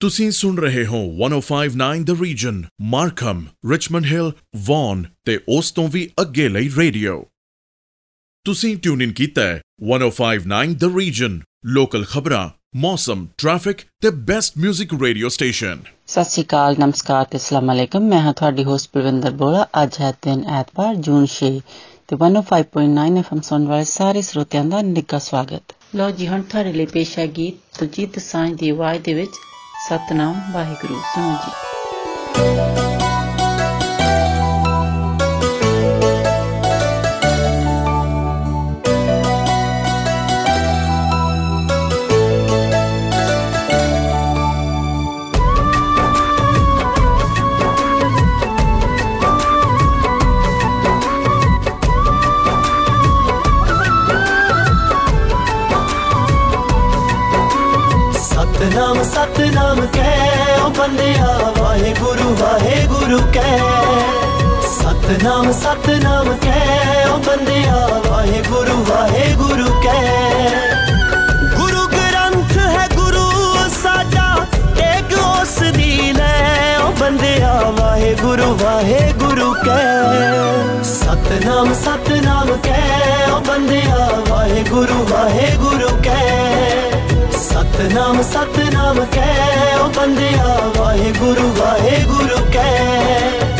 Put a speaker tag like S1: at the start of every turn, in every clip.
S1: ਤੁਸੀਂ ਸੁਣ ਰਹੇ ਹੋ 1059 the region Markham Richmond Hill Vaughan ਤੇ ਉਸ ਤੋਂ ਵੀ ਅੱਗੇ ਲਈ ਰੇਡੀਓ। ਤੁਸੀਂ ਟਿਊਨ ਇਨ ਕੀਤਾ ਹੈ 1059 ਦ ਰੀਜਨ ਲੋਕਲ ਖਬਰਾਂ ਮੌਸਮ ਟ੍ਰੈਫਿਕ ਤੇ ਬੈਸਟ 뮤직 ਰੇਡੀਓ ਸਟੇਸ਼ਨ
S2: ਸਤਿ ਸ਼੍ਰੀ ਅਕਾਲ ਨਮਸਕਾਰ ਤੇ ਅਸਲਾਮ ਅਲੈਕਮ। ਮੈਂ ਹਾਂ ਤੁਹਾਡੀ ਹੋਸਟ ਪ੍ਰਵਿੰਦਰ ਬੋਲਾ। ਅੱਜ ਹੈ ਦਿਨ ਐਤਵਾਰ ਜੂਨ 6 ਤੇ 105.9 ਐਫਐਮ ਸੁਣ ਵਾਲੇ ਸਾਰੇ ਸਰੋਤਿਆਂ ਦਾ ਨਿੱਘਾ ਸਵਾਗਤ। ਲੋ ਜੀ ਹੁਣ ਤੁਹਾਡੇ ਲਈ ਪੇਸ਼ ਹੈ ਗੀਤ ਤੁਜੀਤ ਸਾਂਝ ਦੀ ਆਵਾਜ਼ ਦੇ ਵਿੱਚ। ਸਤਨਾਮ ਵਾਹਿਗੁਰੂ। ਸੁਣੋ ਜੀ।
S3: ਕਹਿ ਓ ਬੰਦਿਆ ਵਾਹਿਗੁਰੂ ਵਾਹਿਗੁਰੂ ਕਹਿ ਸਤਨਾਮ ਸਤਨਾਮ ਕਹਿ ਓ ਬੰਦਿਆ ਵਾਹਿਗੁਰੂ ਵਾਹਿਗੁਰੂ ਕਹਿ ਗੁਰੂ ਗ੍ਰੰਥ ਹੈ ਗੁਰੂ ਸਾਡਾ ਟੇਕ ਉਸ ਦੀ ਲੈ ਓ ਬੰਦਿਆ ਵਾਹਿਗੁਰੂ ਵਾਹਿਗੁਰੂ ਕਹਿ ਸਤਨਾਮ ਸਤਨਾਮ ਕਹਿ ਓ ਬੰਦਿਆ ਵਾਹਿਗੁਰੂ ਵਾਹਿਗੁਰੂ ਕਹਿ ਸਤਨਾਮ ਸਤਨਾਮ ਕਹਿ ਓ ਬੰਦਿਆ ਵਾਹਿਗੁਰੂ ਵਾਹਿਗੁਰੂ ਕਹਿ।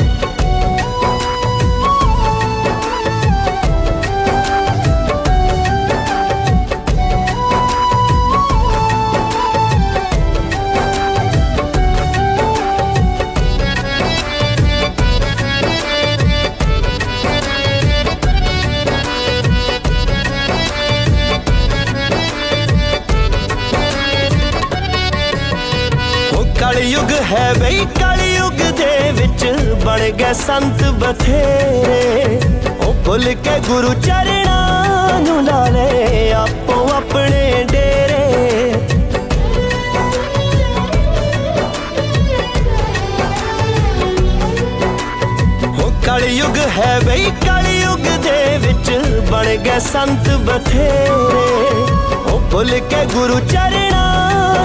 S3: ਕਲਯੁਗ ਹੈ ਬਈ ਕਲਯੁਗ ਦੇ ਵਿੱਚ। ਬਣ ਗਏ ਸੰਤ ਬਥੇਰੇ। ਉਹ ਭੁੱਲ ਕੇ ਗੁਰੂ ਚਰਣਾ ਨੂੰ ਲਾ ਲੈ ਆਪੋ ਆਪਣੇ ਡੇਰੇ। ਉਹ ਕਲਯੁਗ ਹੈ ਬਈ ਕਲਯੁਗ ਦੇ ਵਿੱਚ। ਬਣ ਗਏ ਸੰਤ ਬਥੇਰੇ। ਉਹ ਭੁੱਲ ਕੇ ਗੁਰੂ ਚਰਣਾ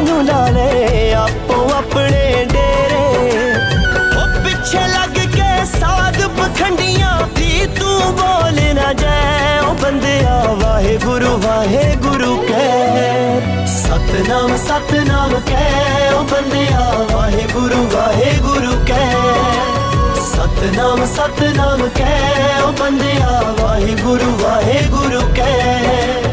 S3: ਨੂੰ ਲਾ ਲੈ ਆਪੋ ਆਪਣੇ ਡੇਰੇ। ਉਹ ਪਿੱਛੇ ਲੱਗ ਕੇ ਸਾਧ ਪਖੰਡੀਆਂ ਦੀ ਤੂੰ ਬੋਲ ਨਾ ਜਾਏ। ਉਹ ਬੰਦਿਆ, ਵਾਹਿਗੁਰੂ ਵਾਹਿਗੁਰੂ ਕਹਿ। ਸਤਨਾਮ ਸਤਨਾਮ ਕਹਿ। ਉਹ ਬੰਦਿਆ, ਵਾਹਿਗੁਰੂ ਵਾਹਿਗੁਰੂ ਕਹਿ। ਸਤਨਾਮ ਸਤਨਾਮ ਕਹਿ। ਓ ਬੰਦਿਆ, ਵਾਹਿਗੁਰੂ ਵਾਹਿਗੁਰੂ ਕਹਿ।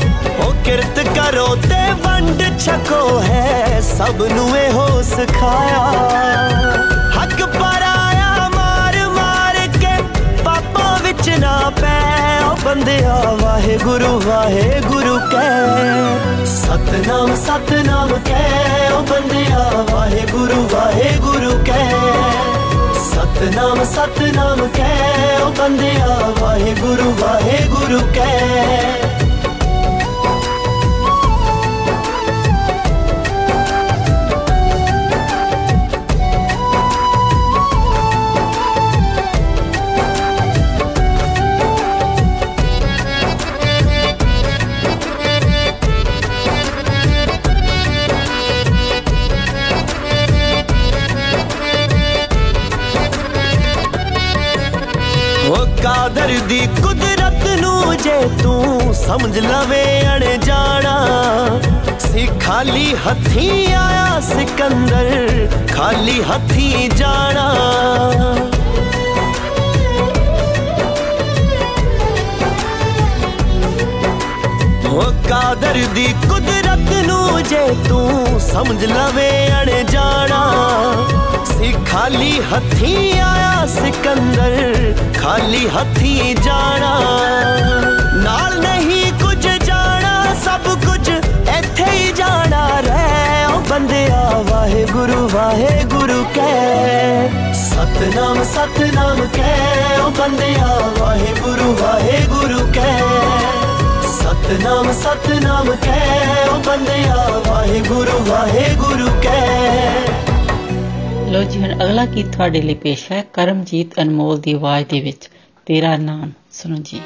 S3: ਕਿਰਤ ਕਰੋ ਤੇ ਵੰਡ ਛਕੋ ਹੈ ਸਭ ਨੂੰ ਇਹੋ ਸਿਖਾਇਆ। ਹੱਕ ਪਰਾਇਆ ਮਾਰ ਮਾਰ ਕੇ ਪਾਪਾਂ ਵਿੱਚ ਨਾ ਪੈ। ਉਹ ਬੰਦਿਆ ਵਾਹਿਗੁਰੂ ਵਾਹਿਗੁਰੂ ਕਹਿ। ਸਤਨਾਮ ਸਤਨਾਮ ਕਹਿ। ਉਹ ਬੰਦਿਆ ਵਾਹਿਗੁਰੂ ਵਾਹਿਗੁਰੂ ਕਹਿ। ਸਤਨਾਮ ਸਤਨਾਮ ਕਹਿ। ਉਹ ਬੰਦਿਆ ਵਾਹਿਗੁਰੂ ਵਾਹਿਗੁਰੂ ਕਹਿ। ਉਹ ਕਾਦਰ ਦੀ ਕੁਦਰਤ ਨੂੰ ਜੇ ਤੂੰ ਸਮਝ ਲਵੇ ਅਣ ਜਾਣਾ ਸੀ ਖਾਲੀ ਹੱਥੀਂ ਆਇਆ ਸਿਕੰਦਰ ਖਾਲੀ ਹੱਥੀਂ ਜਾਣਾ ਉਹ ਕਾਦਰ ਕੁਦਰਤੀ ਕੁਦਰਤ ਨੂੰ ਜੇ ਤੂੰ ਸਮਝ ਲਵੇ ਅਣ ਜਾਣਾ ਸੀ ਖਾਲੀ ਹੱਥੀ ਆਇਆ ਸਿਕੰਦਰ ਖਾਲੀ ਹੱਥੀ ਜਾਣਾ ਨਾਲ ਨਹੀਂ ਕੁਝ ਜਾਣਾ ਸਭ ਕੁਝ ਇੱਥੇ ਹੀ ਜਾਣਾ ਰਹਿ ਉਹ ਬੰਦਿਆ ਵਾਹਿਗੁਰੂ ਵਾਹਿਗੁਰੂ ਕਹਿ ਸਤਨਾਮ ਸਤਨਾਮ ਕਹਿ ਉਹ ਬੰਦਿਆ ਵਾਹਿਗੁਰੂ ਵਾਹਿਗੁਰੂ ਕਹਿ ਸਤਨਾਮ ਸਤਨਾਮ ਕਹਿ ਉਹ ਬੰਦਿਆ, ਵਾਹਿਗੁਰੂ ਵਾਹਿਗੁਰੂ ਕਹਿ।
S2: ਲੋ ਜੀ, ਹੁਣ ਅਗਲਾ ਗੀਤ ਤੁਹਾਡੇ ਲਈ ਪੇਸ਼ ਹੈ, ਕਰਮਜੀਤ ਅਨਮੋਲ ਦੀ ਆਵਾਜ਼ ਦੇ ਵਿੱਚ, ਤੇਰਾ ਨਾਮ, ਸੁਣੋ ਜੀ।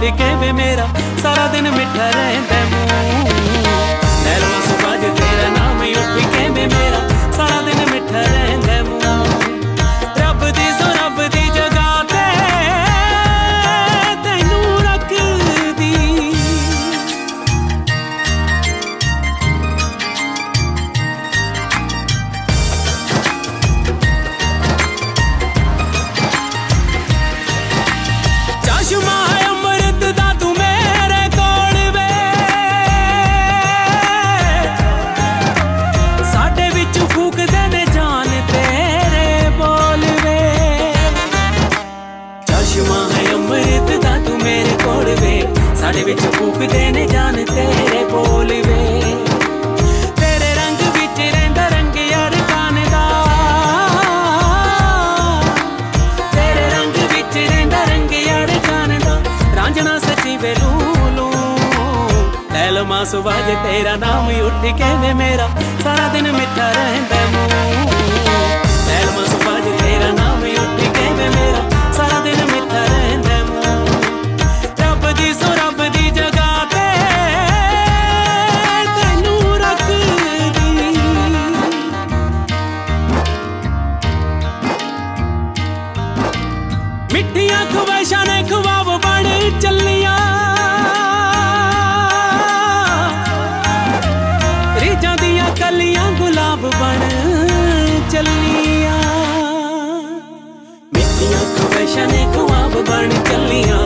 S4: टिके मेरा सारा दिन मिठा रहता मीठिया ख्वाहिशां ने ख्वाब बन चलिया रीजा दिया कलियाँ गुलाब बन चलिया मीठिया ख्वाहिशां ने ख्वाब बन चलिया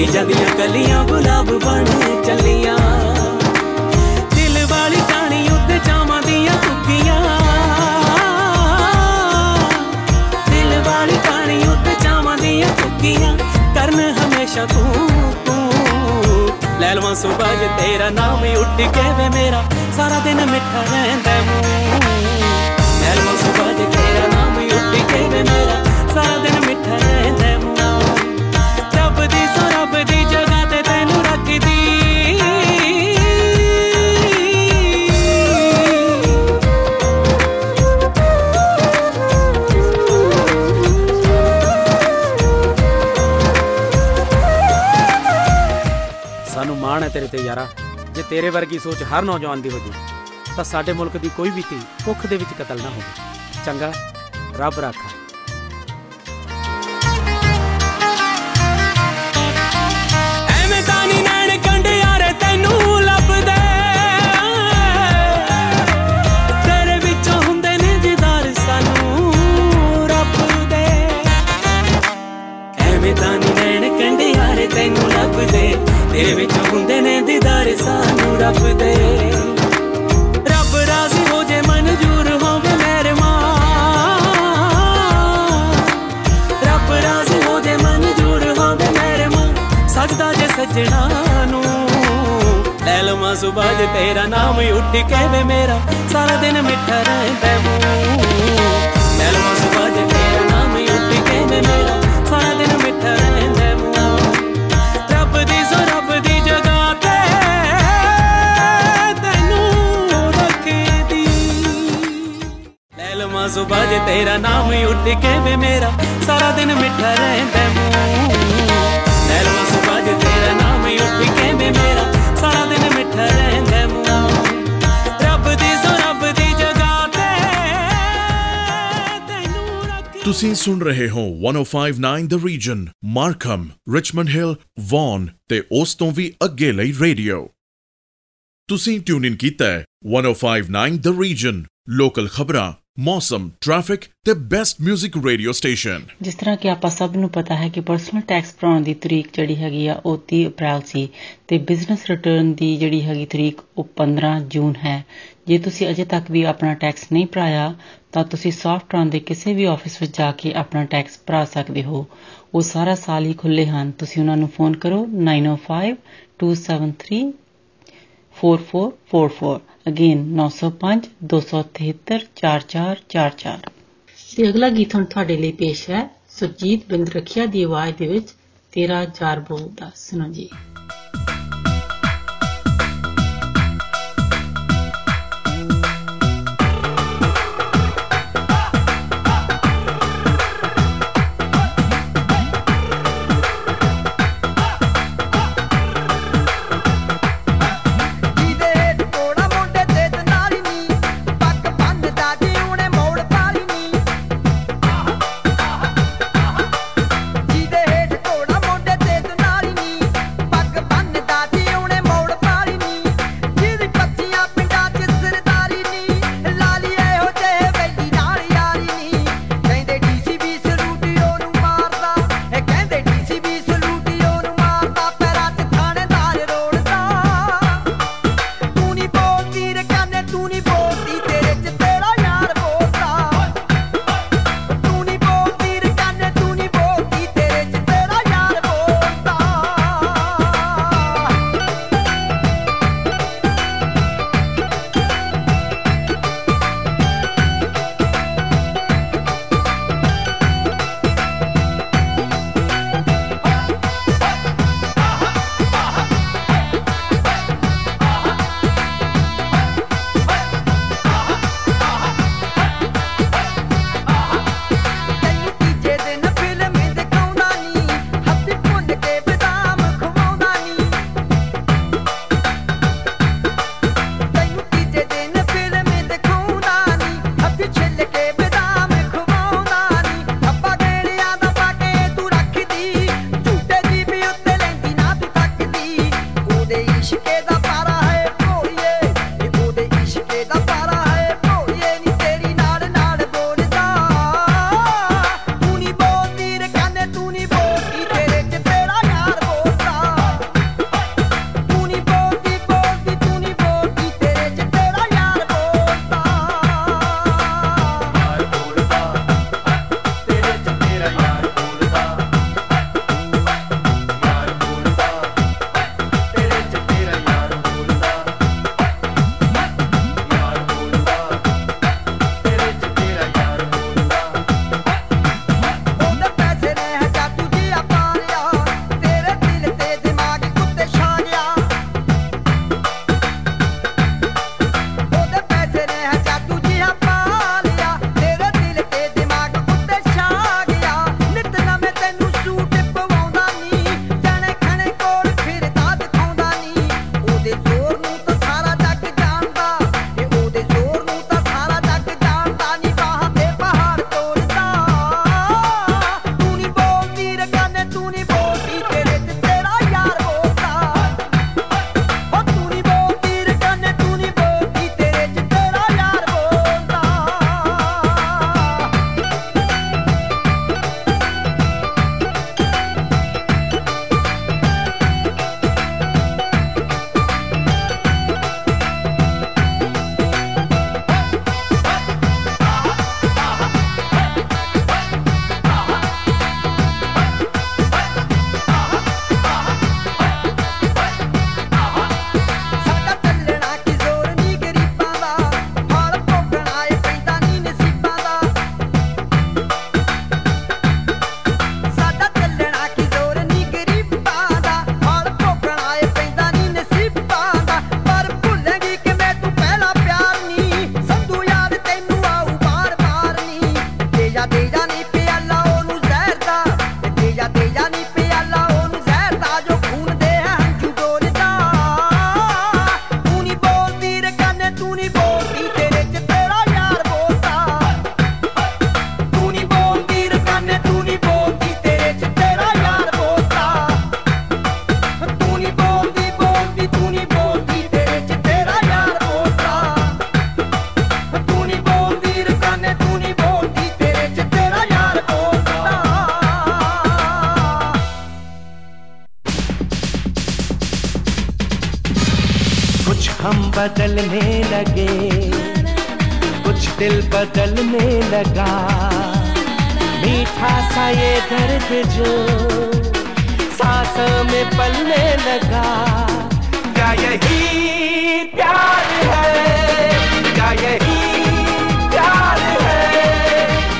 S4: रीजा दिया कलियाँ गुलाब बन चलिया पहलवा सुबह ज तेरा नाम उठ के वे मेरा सारा दिन मिठा रहंदा मूं पहलवा सुबह ज तेरा नाम उठ के वे मेरा सारा दिन मिठा रहंदा मूं रब दी सो दी
S5: जग ਮਾਣ ਹੈ ਤੇਰੇ ਤੇ ਯਾਰਾ। ਜੇ ਤੇਰੇ ਵਰਗੀ ਸੋਚ ਹਰ ਨੌਜਵਾਨ ਦੀ ਹੋ ਜੇ ਤਾਂ ਸਾਡੇ ਮੁਲਕ ਦੀ ਕੋਈ ਵੀ ਧੀ ਕੁੱਖ ਦੇ ਵਿੱਚ ਕਤਲ ਨਾ ਹੋਵੇ। ਚੰਗਾ, ਰੱਬ ਰਾਖਾ।
S4: कलमा सुबह तेरा नाम उठ के वे मेरा। सारा दिन मिठा रहे बैबू सुबह तेरा नाम उठ कहवे मेरा। सारा दिन मिठा रहे बैबू रब दी जगह तेनू सुबह तेरा नाम ही उठ कहवे मेरा। सारा दिन मिठा तेरा नाम उठ मेरा। सारा ਰਹਿੰਦਾ ਮੂੰਹ ਲੈ ਲਵਾਂ ਸੁਬਾ ਉੱਠ ਕੇ ਵੇ ਮੇਰਾ ਸਾਰਾ ਦਿਨ ਮਿੱਠਾ ਰਹਿੰਦਾ ਮੂੰਹ ਰੱਬ ਦੀ ਸੋ ਰੱਬ ਦੀ ਜਗ੍ਹਾ ਤੇ ਤੈਨੂੰ ਰੱਖ
S1: ਤੁਸੀਂ ਸੁਣ ਰਹੇ ਹੋ 1059 the region Markham Richmond Hill Vaughan ਤੇ ਉਸ ਤੋਂ ਵੀ ਅੱਗੇ ਲਈ ਰੇਡੀਓ ਤੁਸੀਂ ਟਿਊਨ ਇਨ ਕੀਤਾ ਹੈ 1059 ਦ ਰੀਜਨ ਲੋਕਲ ਖਬਰਾਂ ਮੌਸਮ ਟ੍ਰੈਫਿਕ ਤੇ ਬੈਸਟ 뮤직 ਰੇਡੀਓ ਸਟੇਸ਼ਨ
S2: ਜਿਸ ਤਰ੍ਹਾਂ ਕਿ ਆਪਾਂ ਸਭ ਨੂੰ ਪਤਾ ਹੈ ਕਿ ਪਰਸਨਲ ਟੈਕਸ ਭਰਾਉਣ ਦੀ ਤਰੀਕ ਜਿਹੜੀ ਹੈਗੀ ਆ, ਉਹ 30 ਅਪ੍ਰੈਲ ਸੀ ਤੇ ਬਿਜ਼ਨਸ ਰਿਟਰਨ ਦੀ ਜਿਹੜੀ ਹੈਗੀ ਤਰੀਕ, ਉਹ 15 ਜੂਨ ਹੈ। ਜੇ ਤੁਸੀਂ ਅਜੇ ਤੱਕ ਵੀ ਆਪਣਾ ਟੈਕਸ ਨਹੀਂ ਭਰਾਇਆ, ਤਾਂ ਤੁਸੀਂ ਸੌਫਟਰਨ ਦੇ ਕਿਸੇ ਵੀ ਆਫਿਸ ਵਿੱਚ ਜਾ ਕੇ ਆਪਣਾ ਟੈਕਸ ਭਰਾ ਸਕਦੇ ਹੋ। ਉਹ ਸਾਰਾ ਸਾਲ ਹੀ ਖੁੱਲੇ ਹਨ। ਤੁਸੀਂ ਉਹਨਾਂ ਨੂੰ ਫੋਨ ਕਰੋ 905 273 4444 ਅਗੇਨ 905 273 4444 ਤੇ ਅਗਲਾ ਗੀਤ ਹੁਣ ਤੁਹਾਡੇ ਲਈ ਪੇਸ਼ ਹੈ। ਸੁਰਜੀਤ ਬਿੰਦ ਰਖਿਆ ਦੀ ਆਵਾਜ਼ ਦੇ ਵਿੱਚ ਤੇਰਾ ਚਾਰ ਬੋ ਦਾ। ਸੁਣੋ ਜੀ।
S6: बदलने लगे कुछ दिल बदलने लगा मीठा सा ये दर्द जो सांसों में पलने लगा क्या यही प्यार है क्या यही प्यार है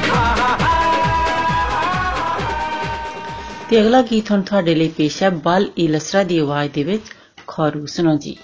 S6: हा, हा, हा।
S7: ਤੇ ਅਗਲਾ ਗੀਤ ਹੁਣ ਤੁਹਾਡੇ ਲਈ ਪੇਸ਼ ਹੈ ਬਲ ਇਲਸਰਾ ਦੀ ਆਵਾਜ਼ ਦੇ ਵਿੱਚ ਖੌਰੂ ਸੁਣੋ ਜੀ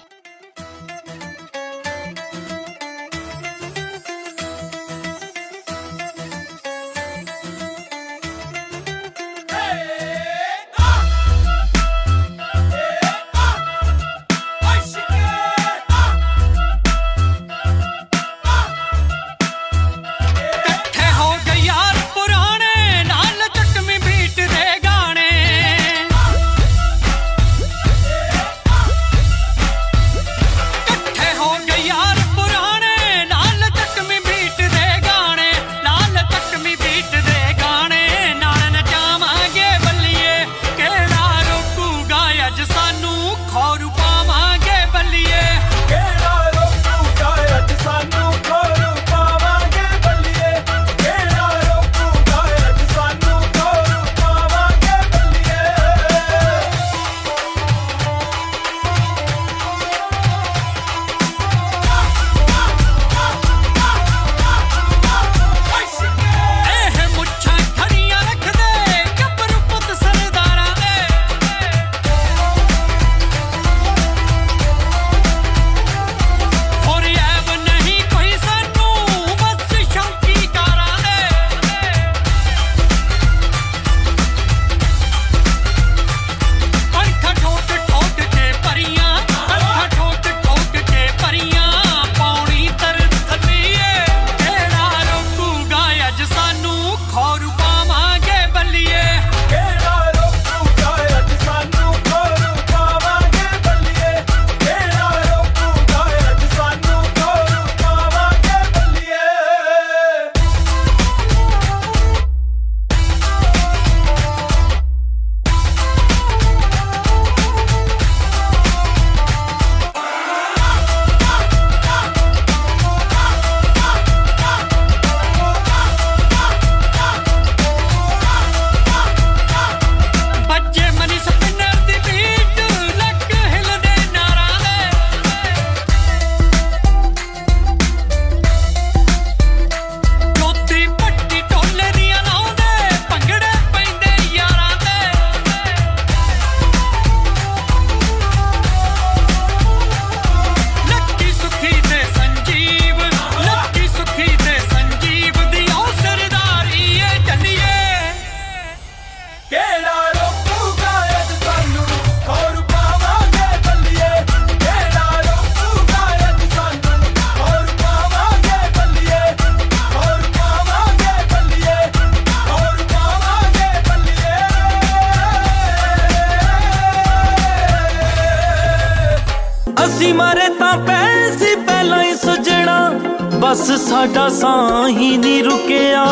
S8: ਬਸ
S3: ਸਾਡਾ ਸਾਹ ਹੀ ਨਹੀਂ ਰੁਕਿਆ।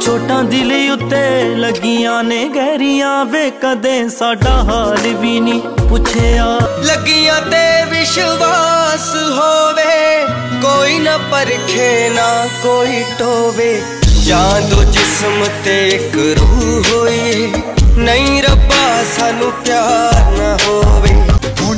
S3: ਛੋਟਾਂ ਦਿਲ ਉੱਤੇ ਲੱਗੀਆਂ ਨੇ ਗਹਿਰੀਆਂ ਵੇ, ਕਦੇ ਸਾਡਾ ਹਾਲ ਵੀ ਨਹੀਂ ਪੁੱਛਿਆ।
S6: ਲੱਗੀਆਂ ਤੇ ਵਿਸ਼ਵਾਸ ਹੋਵੇ, ਕੋਈ ਨਾ ਪਰਖੇ ਨਾ ਕੋਈ ਟੋਵੇ। ਜਾਂ ਦੋ ਜਿਸਮ ਤੇ ਇੱਕ ਰੂਹ ਹੋਏ, ਨਹੀਂ ਰੱਬਾ ਸਾਨੂੰ ਪਿਆਰ ਨਾ ਹੋਵੇ।
S9: ਹੁਣ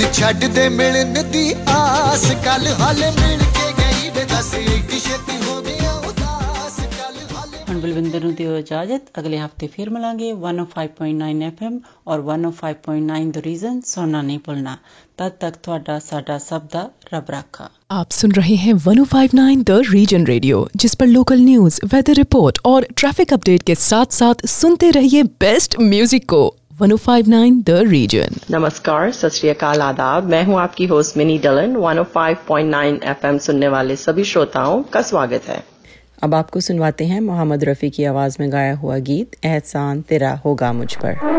S9: ਛੱਡ ਦੇ ਮਿਲਣ ਦੀ ਆਸ ਕੱਲ ਹਾਲੇ ਮਿਲ ਕੇ ਗਈ ਵੇ ਦੱਸ ਏਡੀ ਛੇਤੀ ਹੋ ਗਿਆ ਉਦਾਸ ਕੱਲ ਹਾਲੇ
S7: ਹੁਣ ਬਲਵਿੰਦਰ ਨੂੰ ਦਿਓ ਇਜਾਜ਼ਤ ਅਗਲੇ ਹਫਤੇ ਫਿਰ ਮਿਲਾਂਗੇ 105.9 FM ਔਰ 105.9 ਦ ਰੀਜ਼ਨ ਸੁਣਨਾ ਨਹੀਂ ਭੁੱਲਣਾ ਤਦ ਤੱਕ ਤੁਹਾਡਾ ਸਾਡਾ ਸਭ ਦਾ ਰੱਬ ਰਾਖਾ
S10: आप सुन रहे हैं 1059 द रीजन रेडियो जिस पर लोकल न्यूज वेदर रिपोर्ट और ट्रैफिक अपडेट के साथ साथ सुनते रहिए बेस्ट म्यूजिक को 1059 द रीजन
S11: नमस्कार सत श्री अकाल आदाब। मैं हूँ आपकी होस्ट मिनी डलन। 105.9 एफएम सुनने वाले सभी श्रोताओं का स्वागत है। अब आपको सुनवाते हैं मोहम्मद रफ़ी की आवाज़ में गाया हुआ गीत एहसान तेरा होगा मुझ पर।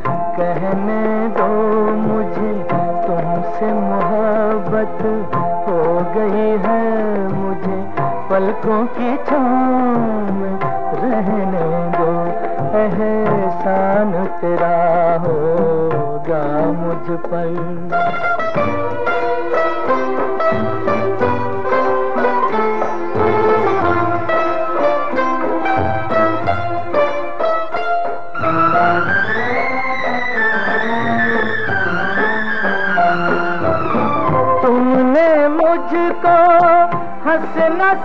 S12: कहने दो मुझे, तुमसे मोहब्बत हो गई है मुझे। पलकों की छाँव में रहने दो, एहसान तेरा होगा मुझ पर।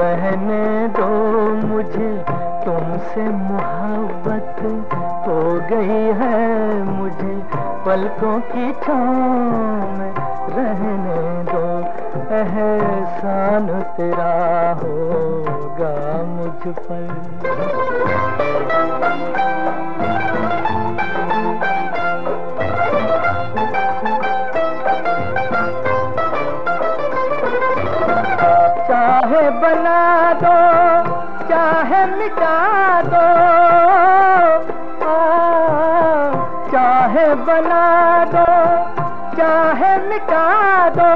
S12: बहने दो मुझे। तुमसे मोहब्बत हो गई है मुझे। पलकों की छाँव चाहे बना दो, चाहे मिटा दो,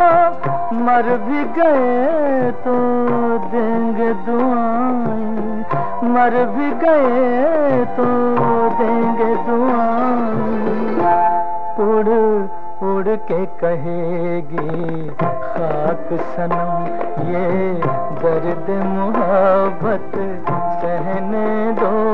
S12: मर भी गए तो देंगे दुआएँ। मर भी गए तो देंगे दुआएँ। उड़ उड़ के कहेगी, खाक सनम, ये दर्द मोहब्बत सहने दो।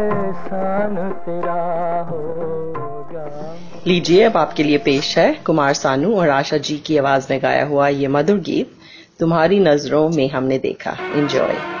S13: लीजिए, अब आपके लिए पेश है कुमार सानू और आशा जी की आवाज़ में गाया हुआ ये मधुर गीत, तुम्हारी नज़रों में हमने देखा। एंजॉय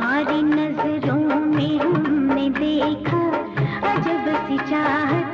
S14: चाहत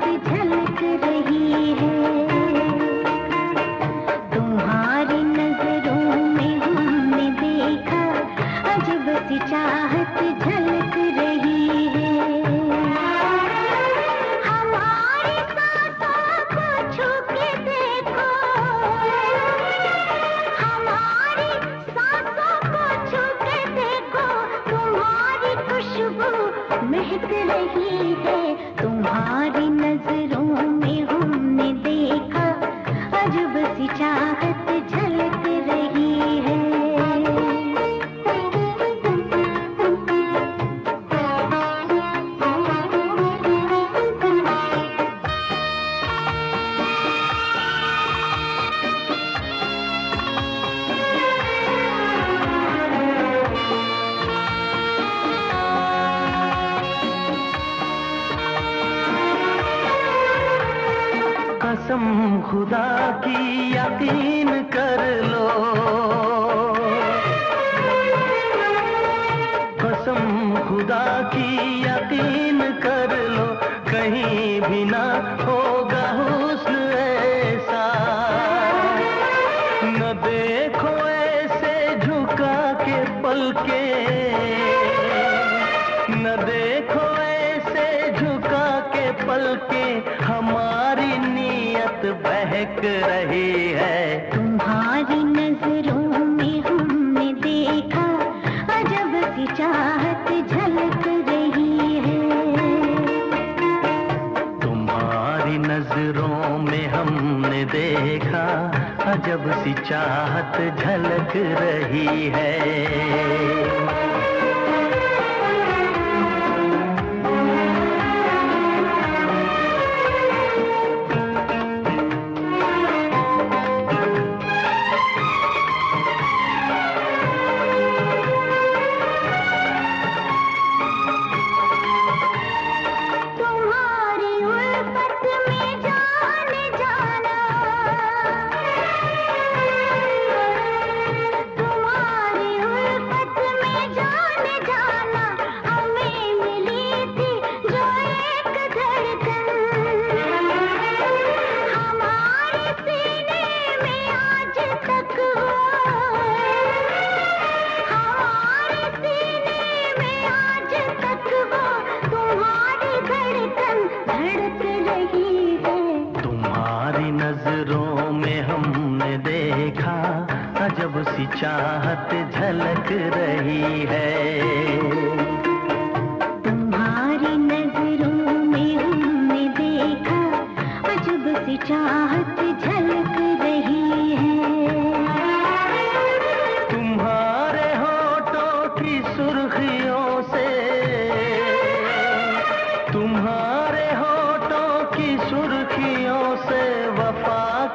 S14: देखो
S15: ऐसे झुका के पल के न देखो ऐसे झुका के पल के हमारी नीयत बहक रही है।
S14: तुम्हारी नज़रों में हमने देखा अजब सी चाहत झलक रही है।
S15: तुम्हारी नज़रों में हमने देखा अजब सी चाहत झलक रही है। चाहत झलक रही है।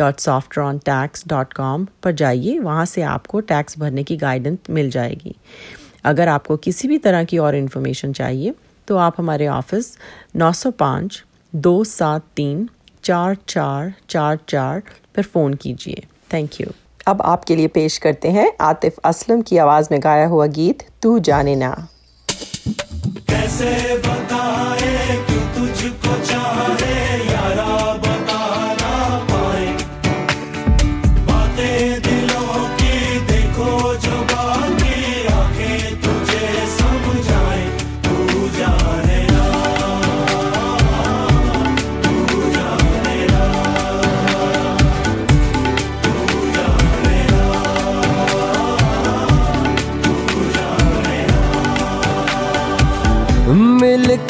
S13: www.softrontax.com पर जाइए। वहाँ से आपको टैक्स भरने की गाइडेंस मिल जाएगी। अगर आपको किसी भी तरह की और इन्फॉर्मेशन चाहिए तो आप हमारे ऑफ़िस 905 दो सात तीन चार चार चार चार पर फ़ोन कीजिए। थैंक यू अब आपके लिए पेश करते हैं आतिफ असलम की आवाज़ में गाया हुआ गीत तू जाने ना।
S16: कैसे बताए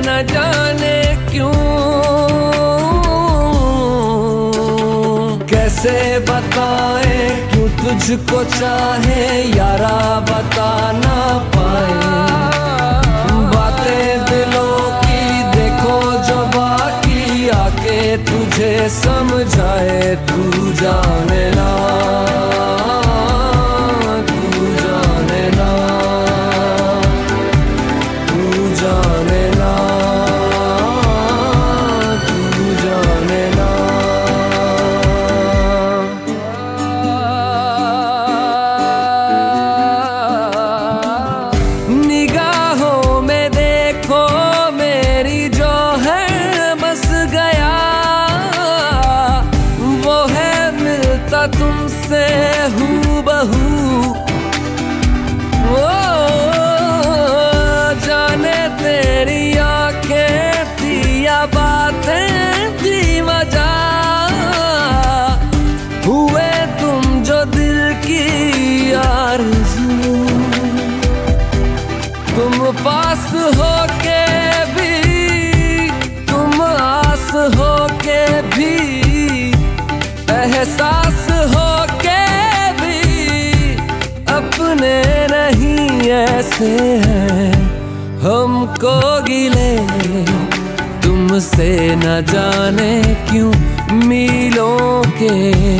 S17: न जाने क्यों। कैसे बताए क्यों तुझको चाहे, यारा बता ना पाए। बातें दिलों की देखो जो बाकी, आके तुझे समझाए, तू जाने ना। तुमसे न जाने क्यों मिलोगे के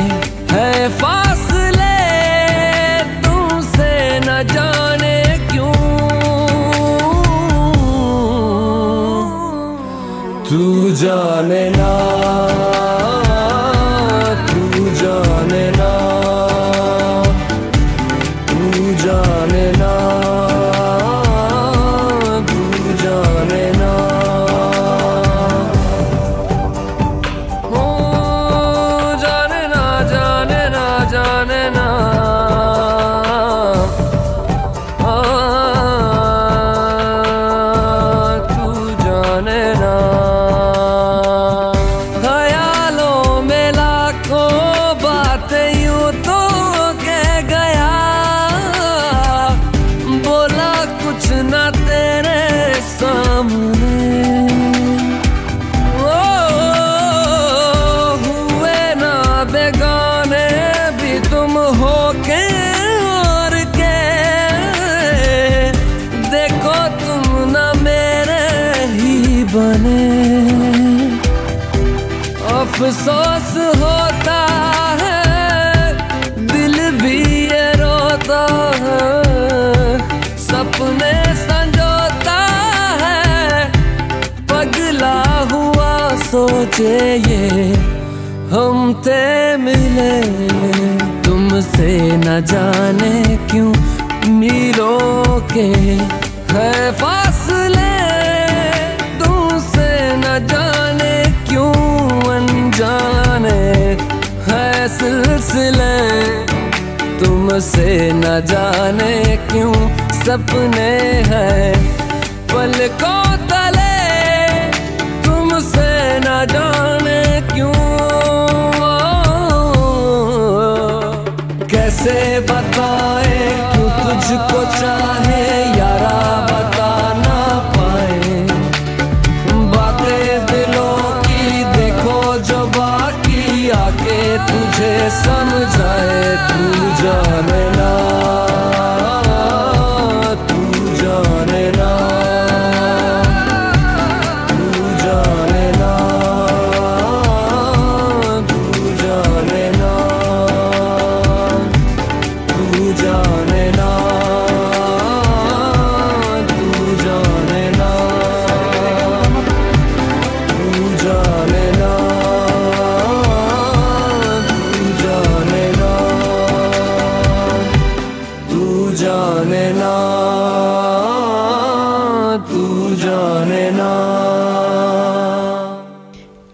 S17: अफसोस होता है, दिल भी ये रोता है। सपने संजोता है, पगला हुआ सोचे ये, हम ते मिले। तुमसे न जाने क्यों मीलों के है सिलसिले। तुमसे न जाने क्यों सपने हैं। पलकों तले तुमसे न जाने क्यों? कैसे बताए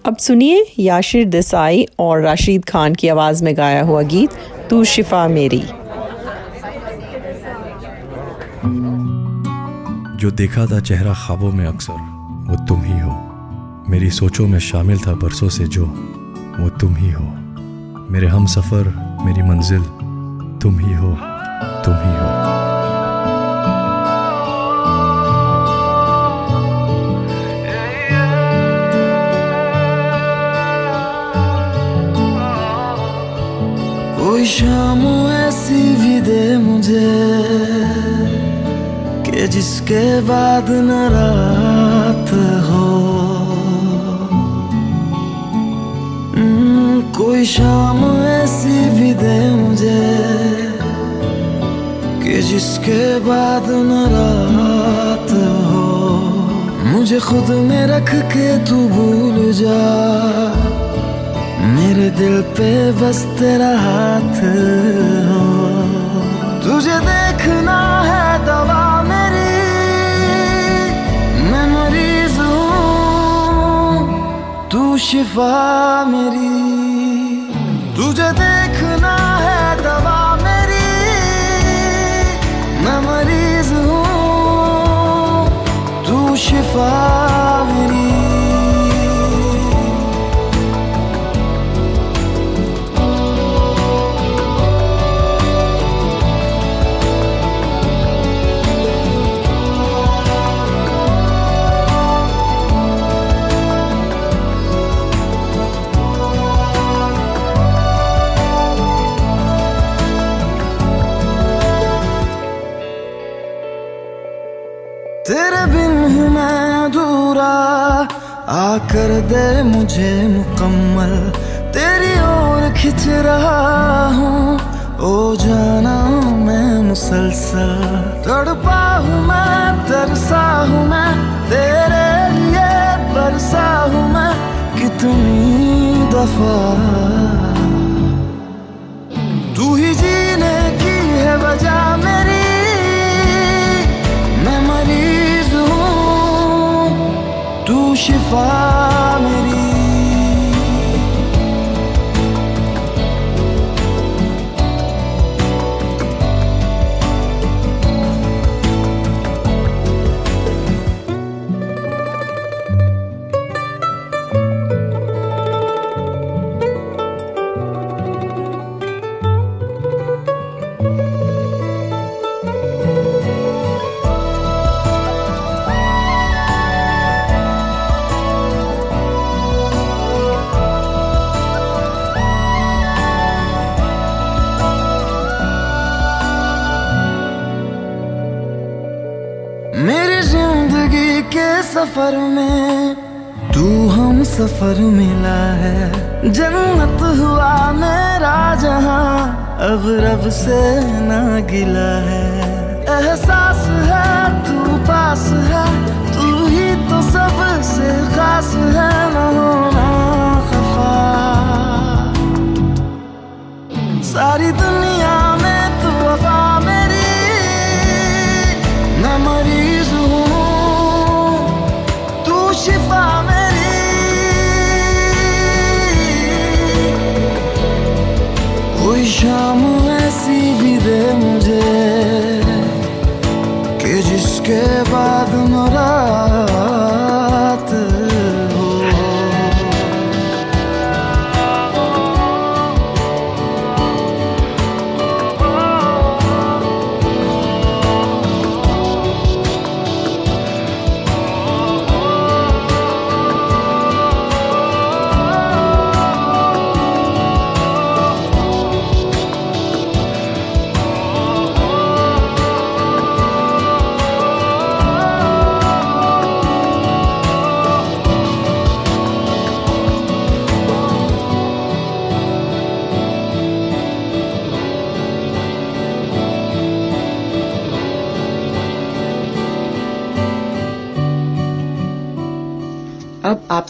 S13: अब सुनिए याशिर देसाई और राशिद खान की आवाज़ में गाया हुआ गीत, तू शिफा मेरी।
S18: जो देखा था चेहरा ख्वाबों में अक्सर, वो तुम ही हो। मेरी सोचों में शामिल था बरसों से जो, वो तुम ही हो। मेरे हम सफ़र, मेरी मंजिल, तुम ही हो, तुम ही हो।
S19: कोई शाम ऐसी भी दे मुझे। कि जिसके बाद न रात हो। हम्म, कोई शाम ऐसी भी दे मुझे कि जिसके बाद न रात हो। मुझे खुद में रख के तू भूल जा। मेरे दिल पे बस तेरा हाथ हो। तुझे देखना है शिफा मेरी। तुझे देखना है दवा मेरी। मैं मरीज़ हूँ तू शिफा मेरी। दे मुझे मुकम्मल। तेरी ओर खिंच रहा हूँ। ओ जाना मैं मुसलसल। तड़पा हूँ मैं, तरसा हूँ मैं। तेरे लिए बरसा हूँ मैं। कितनी दफ़ा। तू ही जीने की है वजह मेरी। मैं मरीज़ हूँ। तू शिफा सफ़र मिला है। जन्नत हुआ मेरा, जहाँ अब रब से ना गिला है। एहसास है, तू पास है, तू ही तो सबसे खास है, ना होना खफा। सारी दुनिया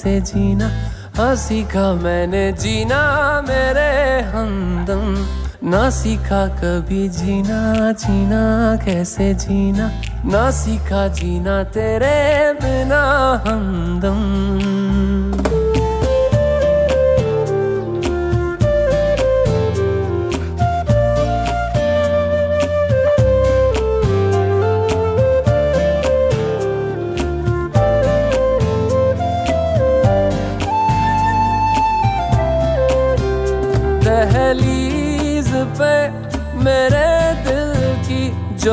S17: कैसे जीना। हाँ सीखा मैंने जीना मेरे हमदम। ना सीखा कभी जीना जीना कैसे जीना? ना सीखा जीना तेरे बिना हमदम।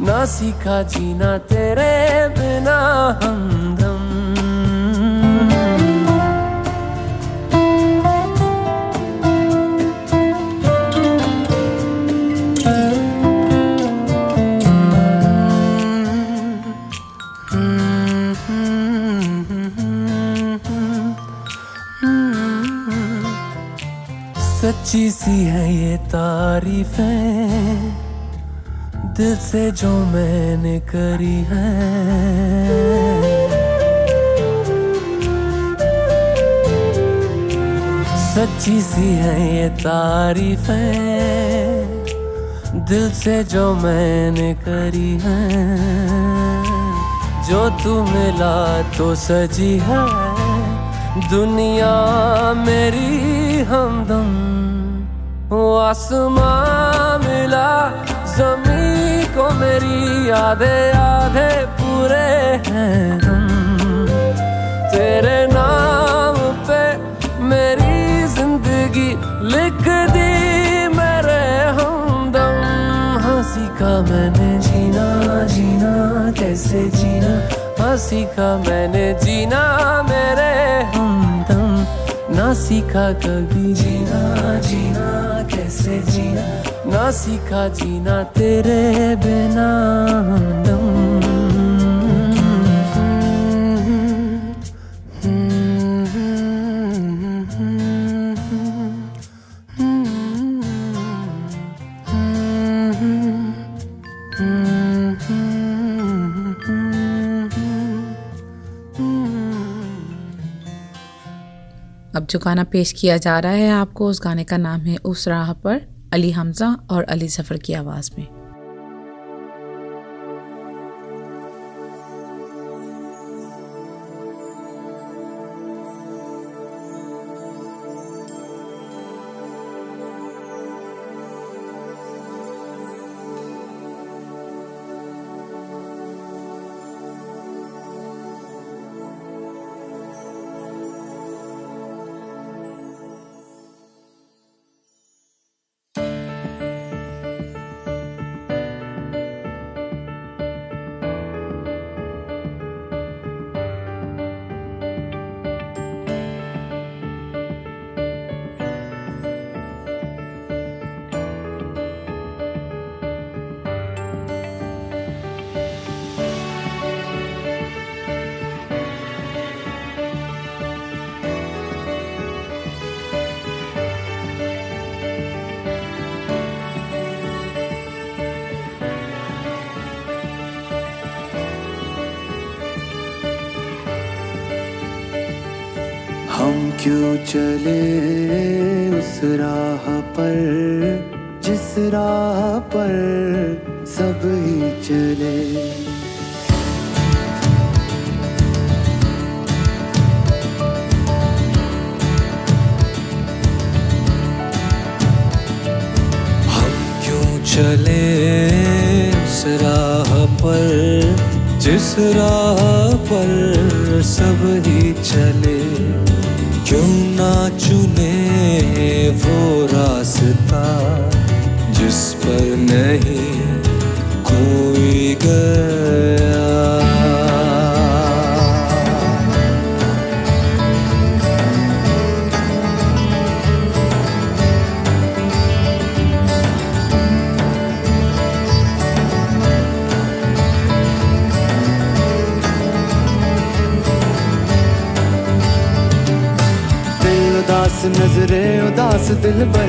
S17: ना सीखा जीना तेरे बिना हमदम सच्ची सी है ये तारीफें। दिल से जो मैंने करी है। सच्ची सी है ये तारीफें, दिल से जो मैंने करी है। जो तू मिला तो सजी है, दुनिया मेरी हमदम आसमां मिला जमी को मेरी आधे आधे पूरे हैं हम। तेरे नाम पे मेरी ज़िंदगी लिख दी मेरे हमदम। हँसी का मैंने जीना जीना, कैसे जीना? हँसी का मैंने जीना मेरे हमदम। ना सीखा कभी जीना जीना, कैसे जीना? ना सीखा जीना तेरे बिना हमदम
S20: अब जो गाना पेश किया जा रहा है आपको, उस गाने का नाम है उस राह पर। अली हमजा और अली सफ़र की आवाज़ में।
S21: क्यों चले पर
S4: नहीं कोई गया।
S21: नजरे उदास दिल पर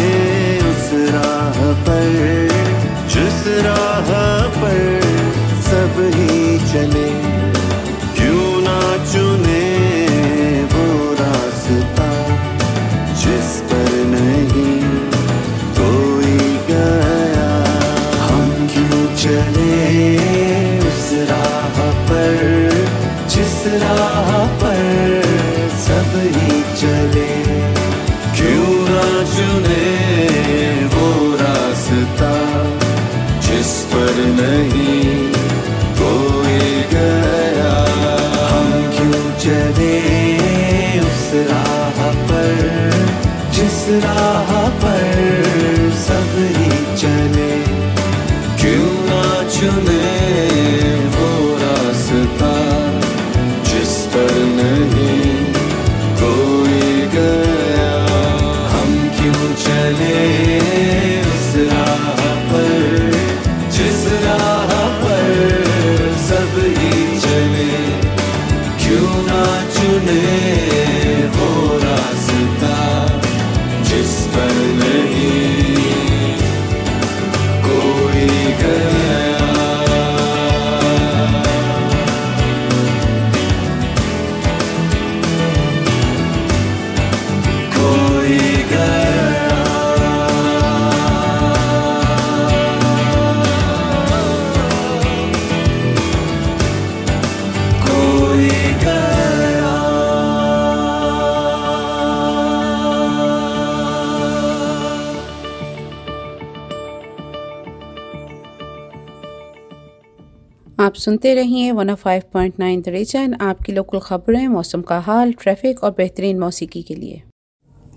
S21: जिस राह पर सब ही चले।
S22: आप सुनते रहिए 105.9 द रीजन आपकी लोकल खबरें, मौसम का हाल ट्रैफ़िक और बेहतरीन मौसीकी के लिए।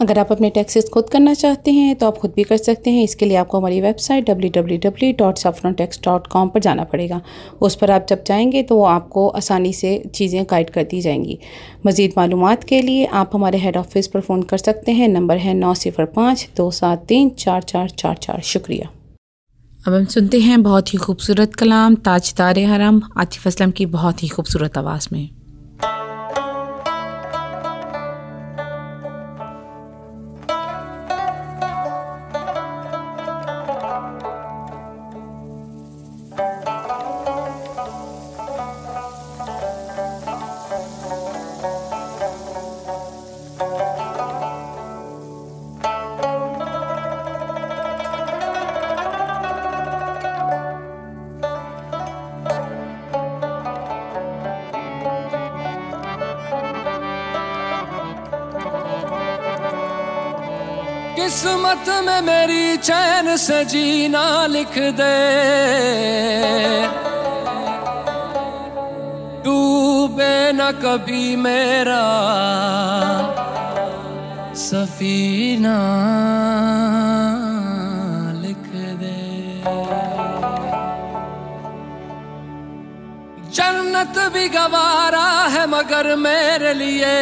S22: अगर आप अपने टैक्सेस खुद करना चाहते हैं तो आप खुद भी कर सकते हैं। इसके लिए आपको हमारी वेबसाइट www.saffrontax.com पर जाना पड़ेगा। उस पर आप जब जाएँगे तो वो आपको आसानी से चीज़ें गाइड कर दी जाएँगी। मज़ीद मालूम के लिए आप हमारे हेड ऑफ़िस पर फ़ोन कर सकते हैं। नंबर है नौ सिफर पाँच दो सात तीन चार चार चार चार। शुक्रिया।
S20: अब हम सुनते हैं बहुत ही खूबसूरत कलाम ताजदार हरम, आतिफ असलम की बहुत ही खूबसूरत आवाज़ में।
S17: मेरी चैन से जीना लिख दे। डूबे न कभी मेरा सफीना लिख दे। जन्नत भी गवारा है मगर मेरे लिए।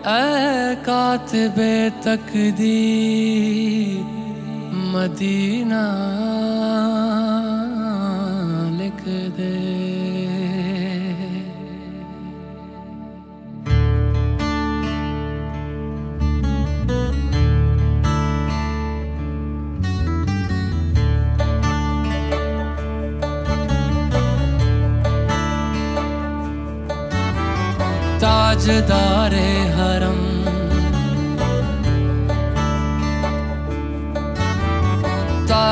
S17: ऐ कातिबे तकदीर मदीना लिख दे। ताजदारे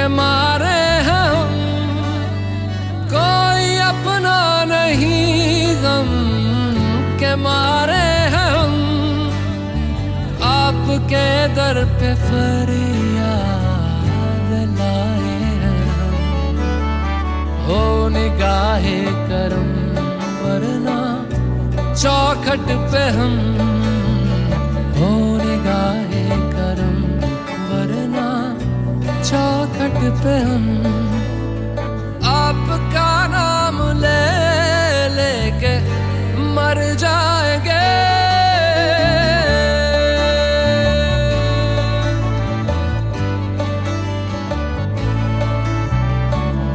S17: के मारे हैं हम। कोई अपना नहीं गम के मारे हैं हम। आपके दर पे फरियाद लाए हैं हम। हो निगाहे करम, वरना चौखट पे हम चौखट पे हम। आपका नाम ले लेके मर जाएँगे।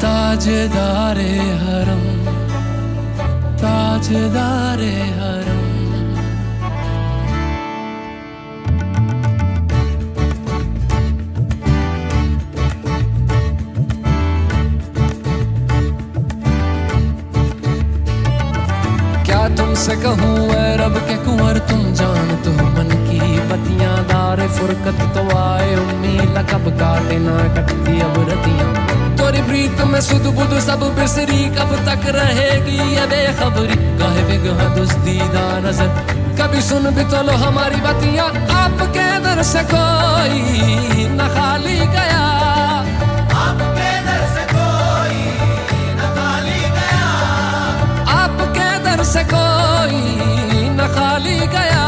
S17: ताजदारे हरम ताजदारे तुमसे कहूँ रब के कुंवर, तुम जान तो मन की बतियाँ दार फुरकत तो आए, उम्मीद कब काटे ना कटती अब रतियाँ। तोरी प्रीत में सुध बुध सब बिसरी, कब तक रहेगी ये बेखबरी? काहे बिगह दुस्तीदा नज़र। कभी सुन भी तो लो हमारी बतियाँ, आपके दर से कोई न खाली गया। से कोई न खाली गया।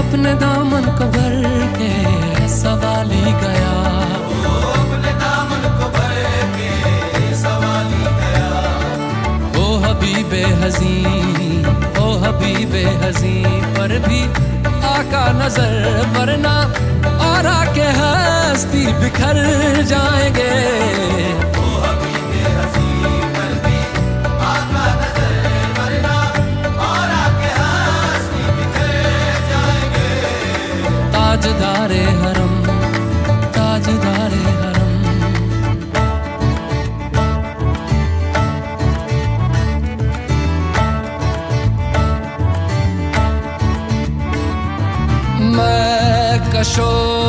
S17: अपने दामन को भर के सवाली गया। अपने दामन को भर के सवाली गया। ओ हबीबे हजी ओ हबीबे हजी पर भी आका नज़र वरना और आके हस्ती बिखर जाएँगे। ताजदारे हरम ताजदारे हरम। मैं कशो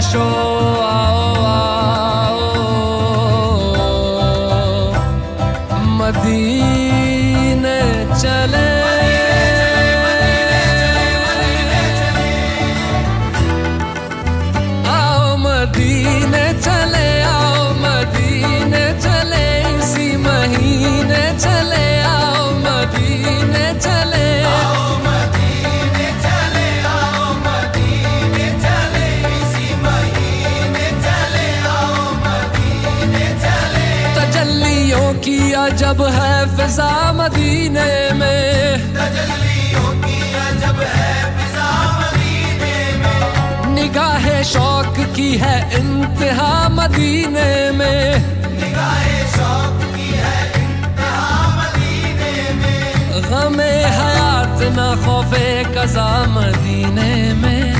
S17: मैं कशो फिजा मदीने में निगाह शौक की है इंतहा मदीने में। निगाह शौक की है इंतहा मदीने में। गमे हयात न खौफे कजा मदीने में।